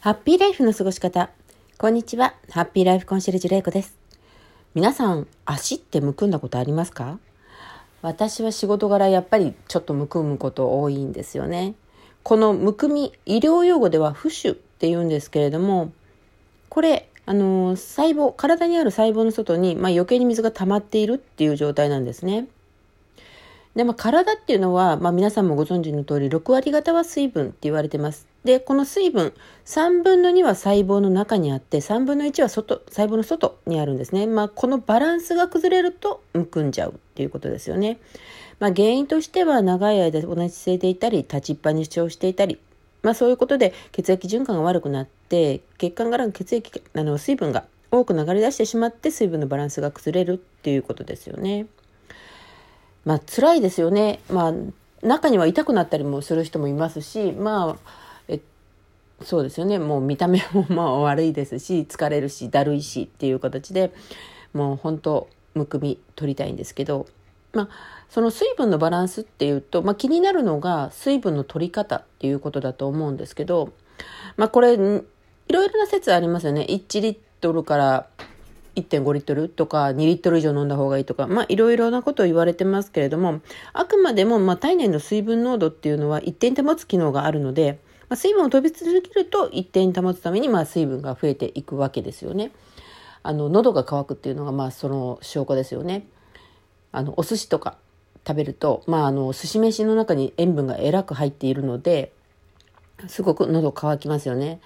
ハッピーライフの過ごし方。こんにちは。ハッピーライフコンシェルジュレイコです。皆さん、足ってむくんだことありますか？私は仕事柄やっぱりちょっとむくむこと多いんですよね。このむくみ、医療用語では浮腫って言うんですけれども、これ、あの、細胞、体にある細胞の外に、まあ、余計に水が溜まっているっていう状態なんですね。で、まあ、体っていうのは、まあ、皆さんもご存知の通り、6割方は水分って言われてます。で、この水分、3分の2は細胞の中にあって、3分の1は外、細胞の外にあるんですね。まあ、このバランスが崩れると、むくんじゃうっていうことですよね。まあ、原因としては、長い間同じ姿勢でいたり、立ちっぱに主張していたり、まあ、そういうことで血液循環が悪くなって、血管からの血液、あの、水分が多く流れ出してしまって、水分のバランスが崩れるっていうことですよね。まあ辛いですよね。まあ中には痛くなったりもする人もいますし、まあ、えそうですよね。もう見た目もまあ悪いですし、疲れるし、だるいしっていう形で、もう本当むくみ取りたいんですけど、まあ、その水分のバランスっていうと、まあ、気になるのが水分の取り方っていうことだと思うんですけど、まあ、これいろいろな説ありますよね1リットルから1.5リットルとか2リットル以上飲んだ方がいいとか、まあいろいろなことを言われてますけれども、あくまでもまあ体内の水分濃度っていうのは一定に保つ機能があるので、まあ、水分を飛び続けると一定に保つためにまあ水分が増えていくわけですよね。あの喉が渇くっていうのがまあその証拠ですよね。あのお寿司とか食べると、まあ、あの寿司飯の中に塩分がえらく入っているのですごく喉乾きますよね。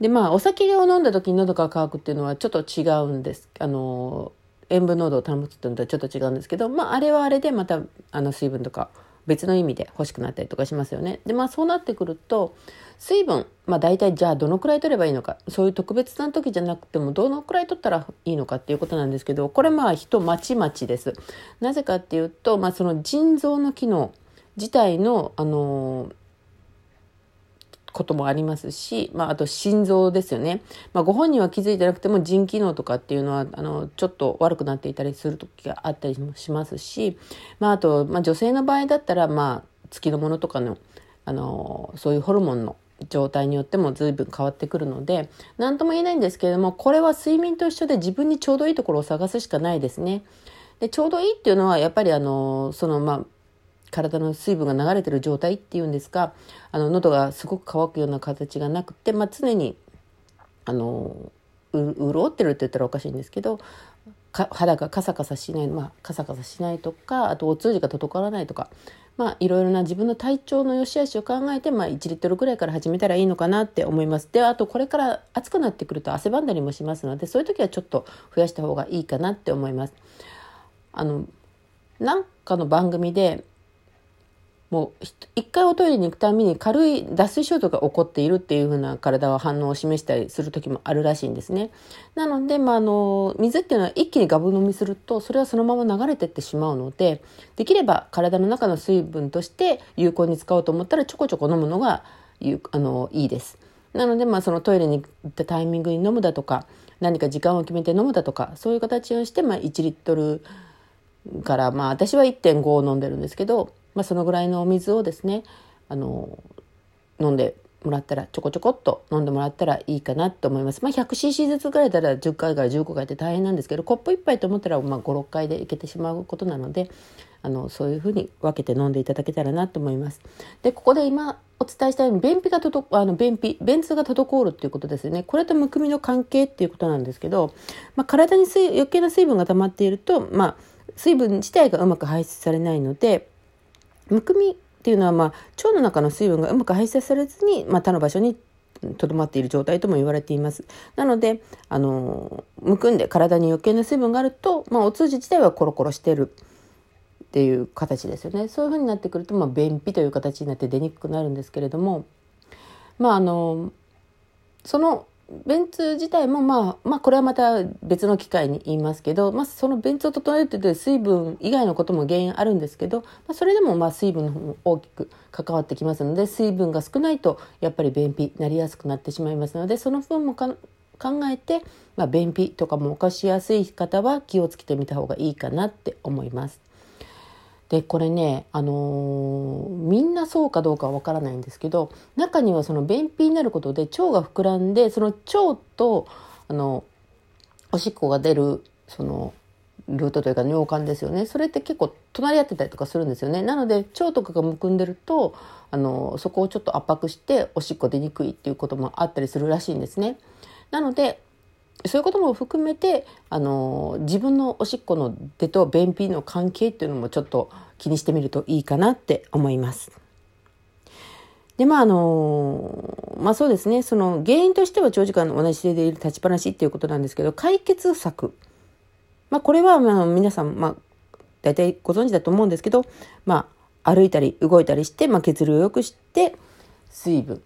でまあお酒を飲んだ時に喉が渇くっていうのはちょっと違うんですあの塩分濃度を保つっていうのとはちょっと違うんですけど、まあ、あれはあれでまたあの水分とか別の意味で欲しくなったりとかしますよね。でまあそうなってくると水分まあ大体じゃあどのくらい取ればいいのかそういう特別な時じゃなくてもどのくらい取ったらいいのかっていうことなんですけどこれまあ人まちまちです。なぜかっていうと、まあ、その腎臓の機能自体のあのこともありますし、まあ、あと心臓ですよね。まあ、ご本人は気づいてなくても腎機能とかっていうのは、あの、ちょっと悪くなっていたりする時があったりもしますし、まあ、あと、まあ、女性の場合だったら、まあ、月のものとかの、あの、そういうホルモンの状態によっても随分変わってくるので何とも言えないんですけれどもこれは睡眠と一緒で自分にちょうどいいところを探すしかないですね。でちょうどいいっていうのはやっぱりあのそのまあ体の水分が流れてる状態っていうんですかあの喉がすごく乾くような形がなくて、まあ、常にあの潤ってるって言ったらおかしいんですけど肌がカサカサしない、まあ、カサカサしないとかあとお通じが滞らないとか、まあ、いろいろな自分の体調の良し悪しを考えて、まあ、1リットルぐらいから始めたらいいのかなって思いますであとこれから暑くなってくると汗ばんだりもしますのでそういう時はちょっと増やした方がいいかなって思います。あのなんかの番組でもう一回おトイレに行くたびに軽い脱水症状が起こっているっていう風な体は反応を示したりする時もあるらしいんですね。なので、まあ、あの水っていうのは一気にガブ飲みするとそれはそのまま流れてってしまうのでできれば体の中の水分として有効に使おうと思ったらちょこちょこ飲むのがあのいいです。なので、まあ、そのトイレに行ったタイミングに飲むだとか何か時間を決めて飲むだとかそういう形をして、まあ、1リットルからまあ私は1.5を飲んでるんですけどまあ、そのぐらいのお水をですねあの飲んでもらったらちょこちょこっと飲んでもらったらいいかなと思います。まあ、100cc ずつぐらいだったら10回から15回って大変なんですけどコップ1杯と思ったら、ま、56回でいけてしまうことなのであのそういうふうに分けて飲んでいただけたらなと思います。でここで今お伝えしたように便秘がとどあの便秘便通が滞るっていうことですよねこれとむくみの関係っていうことなんですけど、まあ、体に水余計な水分が溜まっていると、まあ、水分自体がうまく排出されないのでむくみっていうのは、まあ、腸の中の水分がうまく排泄されずに、まあ、他の場所にとどまっている状態とも言われています。なので、あの、むくんで体に余計な水分があると、まあ、お通じ自体はコロコロしてるっていう形ですよね。そういうふうになってくると、まあ、便秘という形になって出にくくなるんですけれども、まあ、あの、その便通自体もまあ、まあこれはまた別の機会に言いますけど、まあその便通を整えるという水分以外のことも原因あるんですけど、まあ、それでもまあ水分の方も大きく関わってきますので、水分が少ないとやっぱり便秘になりやすくなってしまいますので、その分も考えて、まあ、便秘とかも起こしやすい方は気をつけてみた方がいいかなって思います。でこれね、あのー、みんなそうかどうかはわからないんですけど中にはその便秘になることで腸が膨らんでその腸とあのおしっこが出るそのルートというか尿管ですよね。それって結構隣り合ってたりとかするんですよね。なので腸とかがむくんでるとあのそこをちょっと圧迫しておしっこ出にくいっていうこともあったりするらしいんですね。なのでそういうことも含めてあの自分のおしっこの出と便秘の関係っていうのもちょっと気にしてみるといいかなって思います。でまああのまあそうですね。その原因としては長時間同じ姿勢でいる立ちっぱなしっていうことなんですけど解決策。まあこれはまあ皆さんまあ大体ご存知だと思うんですけどまあ歩いたり動いたりして、まあ、血流を良くして水分。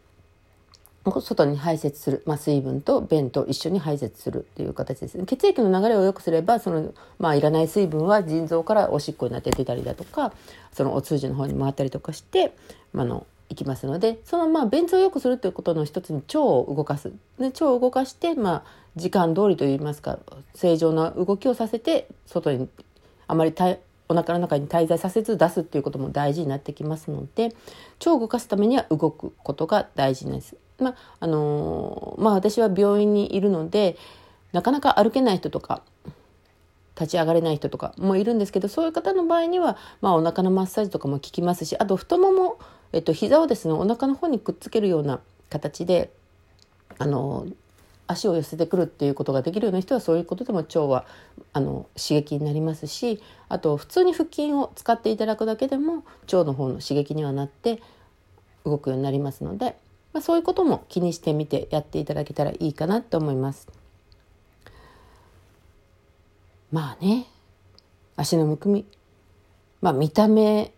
外に排泄する、まあ、水分と便と一緒に排泄するっていう形ですね血液の流れを良くすればその、まあ、いらない水分は腎臓からおしっこになって出たりだとかそのお通じの方に回ったりとかして、まあの、いきますのでそのまあ便通を良くするということの一つに腸を動かすで腸を動かして、まあ、時間通りといいますか正常な動きをさせて外にあまりお腹の中に滞在させず出すっていうことも大事になってきますので腸を動かすためには動くことが大事です。まあのまあ、私は病院にいるのでなかなか歩けない人とか立ち上がれない人とかもいるんですけどそういう方の場合には、まあ、お腹のマッサージとかも効きますしあと太もも、えっと、膝をですねお腹の方にくっつけるような形であの足を寄せてくるっていうことができるような人はそういうことでも腸はあの刺激になりますしあと普通に腹筋を使っていただくだけでも腸の方の刺激にはなって動くようになりますので。まあ、そういうことも気にしてみてやっていただけたらいいかなと思います。まあね足のむくみまあ見た目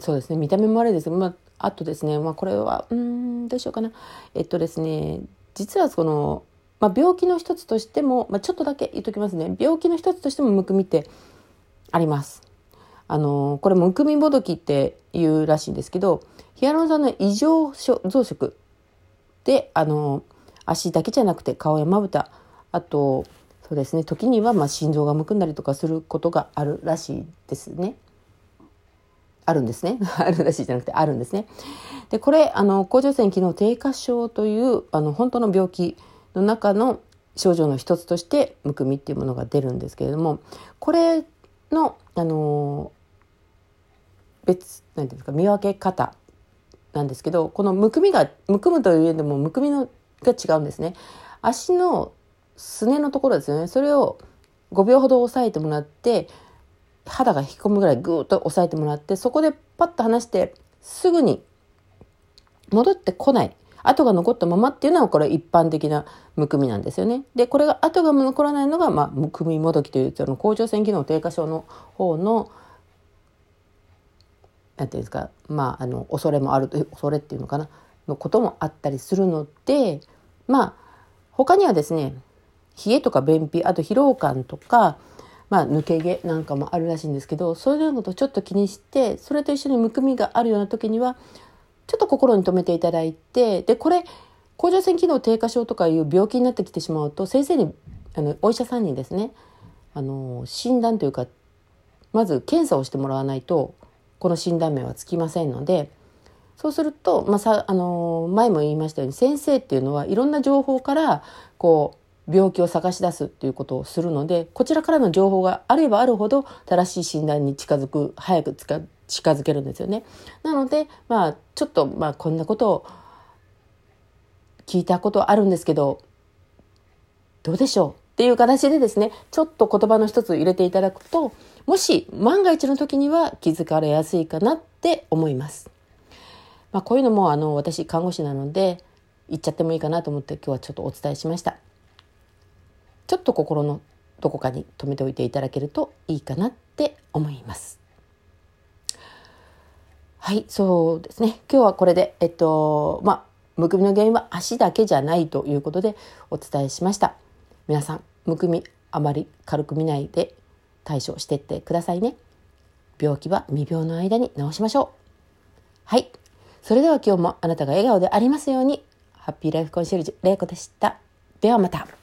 そうですね見た目も悪いですまああとですねまあこれはうんどうしようかなえっとですね実はその、まあ、病気の一つとしても、まあ、ちょっとだけ言っときますね病気の一つとしてもむくみってあります。あのこれむくみもどきっていうらしいんですけどヒアルロン酸の異常増殖であの足だけじゃなくて顔やまぶたあとそうですね時にはまあ心臓がむくんだりとかすることがあるらしいですね。あるんですね。あるらしいじゃなくてあるんですね。でこれあの甲状腺機能低下症というあの本当の病気の中の症状の一つとしてむくみっていうものが出るんですけれどもこれのあの別なんていうんですか見分け方なんですけどこのむくみがむくむという上でもむくみのが違うんですね。足のすねのところですよねそれを5秒ほど押さえてもらって肌が引き込むぐらいぐーっと押さえてもらってそこでパッと離してすぐに戻ってこない跡が残ったままっていうのはこれ一般的なむくみなんですよね。でこれが跡が残らないのが、まあ、むくみもどきというその甲状腺機能低下症の方のなんていうんですかまああの恐れもあると恐れっていうのかなのこともあったりするのでまあ他にはですね冷えとか便秘あと疲労感とか、まあ、抜け毛なんかもあるらしいんですけどそういうことをちょっと気にしてそれと一緒にむくみがあるような時にはちょっと心に留めていただいてでこれ甲状腺機能低下症とかいう病気になってきてしまうと先生にあのお医者さんにですねあの診断というかまず検査をしてもらわないとこの診断名はつきませんのでそうすると、まあ、さあの前も言いましたように先生っていうのはいろんな情報からこう病気を探し出すっていうことをするのでこちらからの情報があればあるほど正しい診断に近づく早く近づけるんですよね。なのでまあちょっとまあこんなことを聞いたことあるんですけどどうでしょう？っていう形でですねちょっと言葉の一つ入れていただくともし万が一の時には気づかれやすいかなって思います。まあ、こういうのもあの私看護師なので言っちゃってもいいかなと思って今日はちょっとお伝えしました。ちょっと心のどこかに留めておいていただけるといいかなって思います。はい、そうですね。今日はこれで、えっと、まあ、むくみの原因は足だけじゃないということでお伝えしました。皆さん、むくみあまり軽く見ないで対処してってくださいね。病気は未病の間に治しましょう。はい。それでは今日もあなたが笑顔でありますように。ハッピーライフコンシェルジュ、玲子でした。ではまた。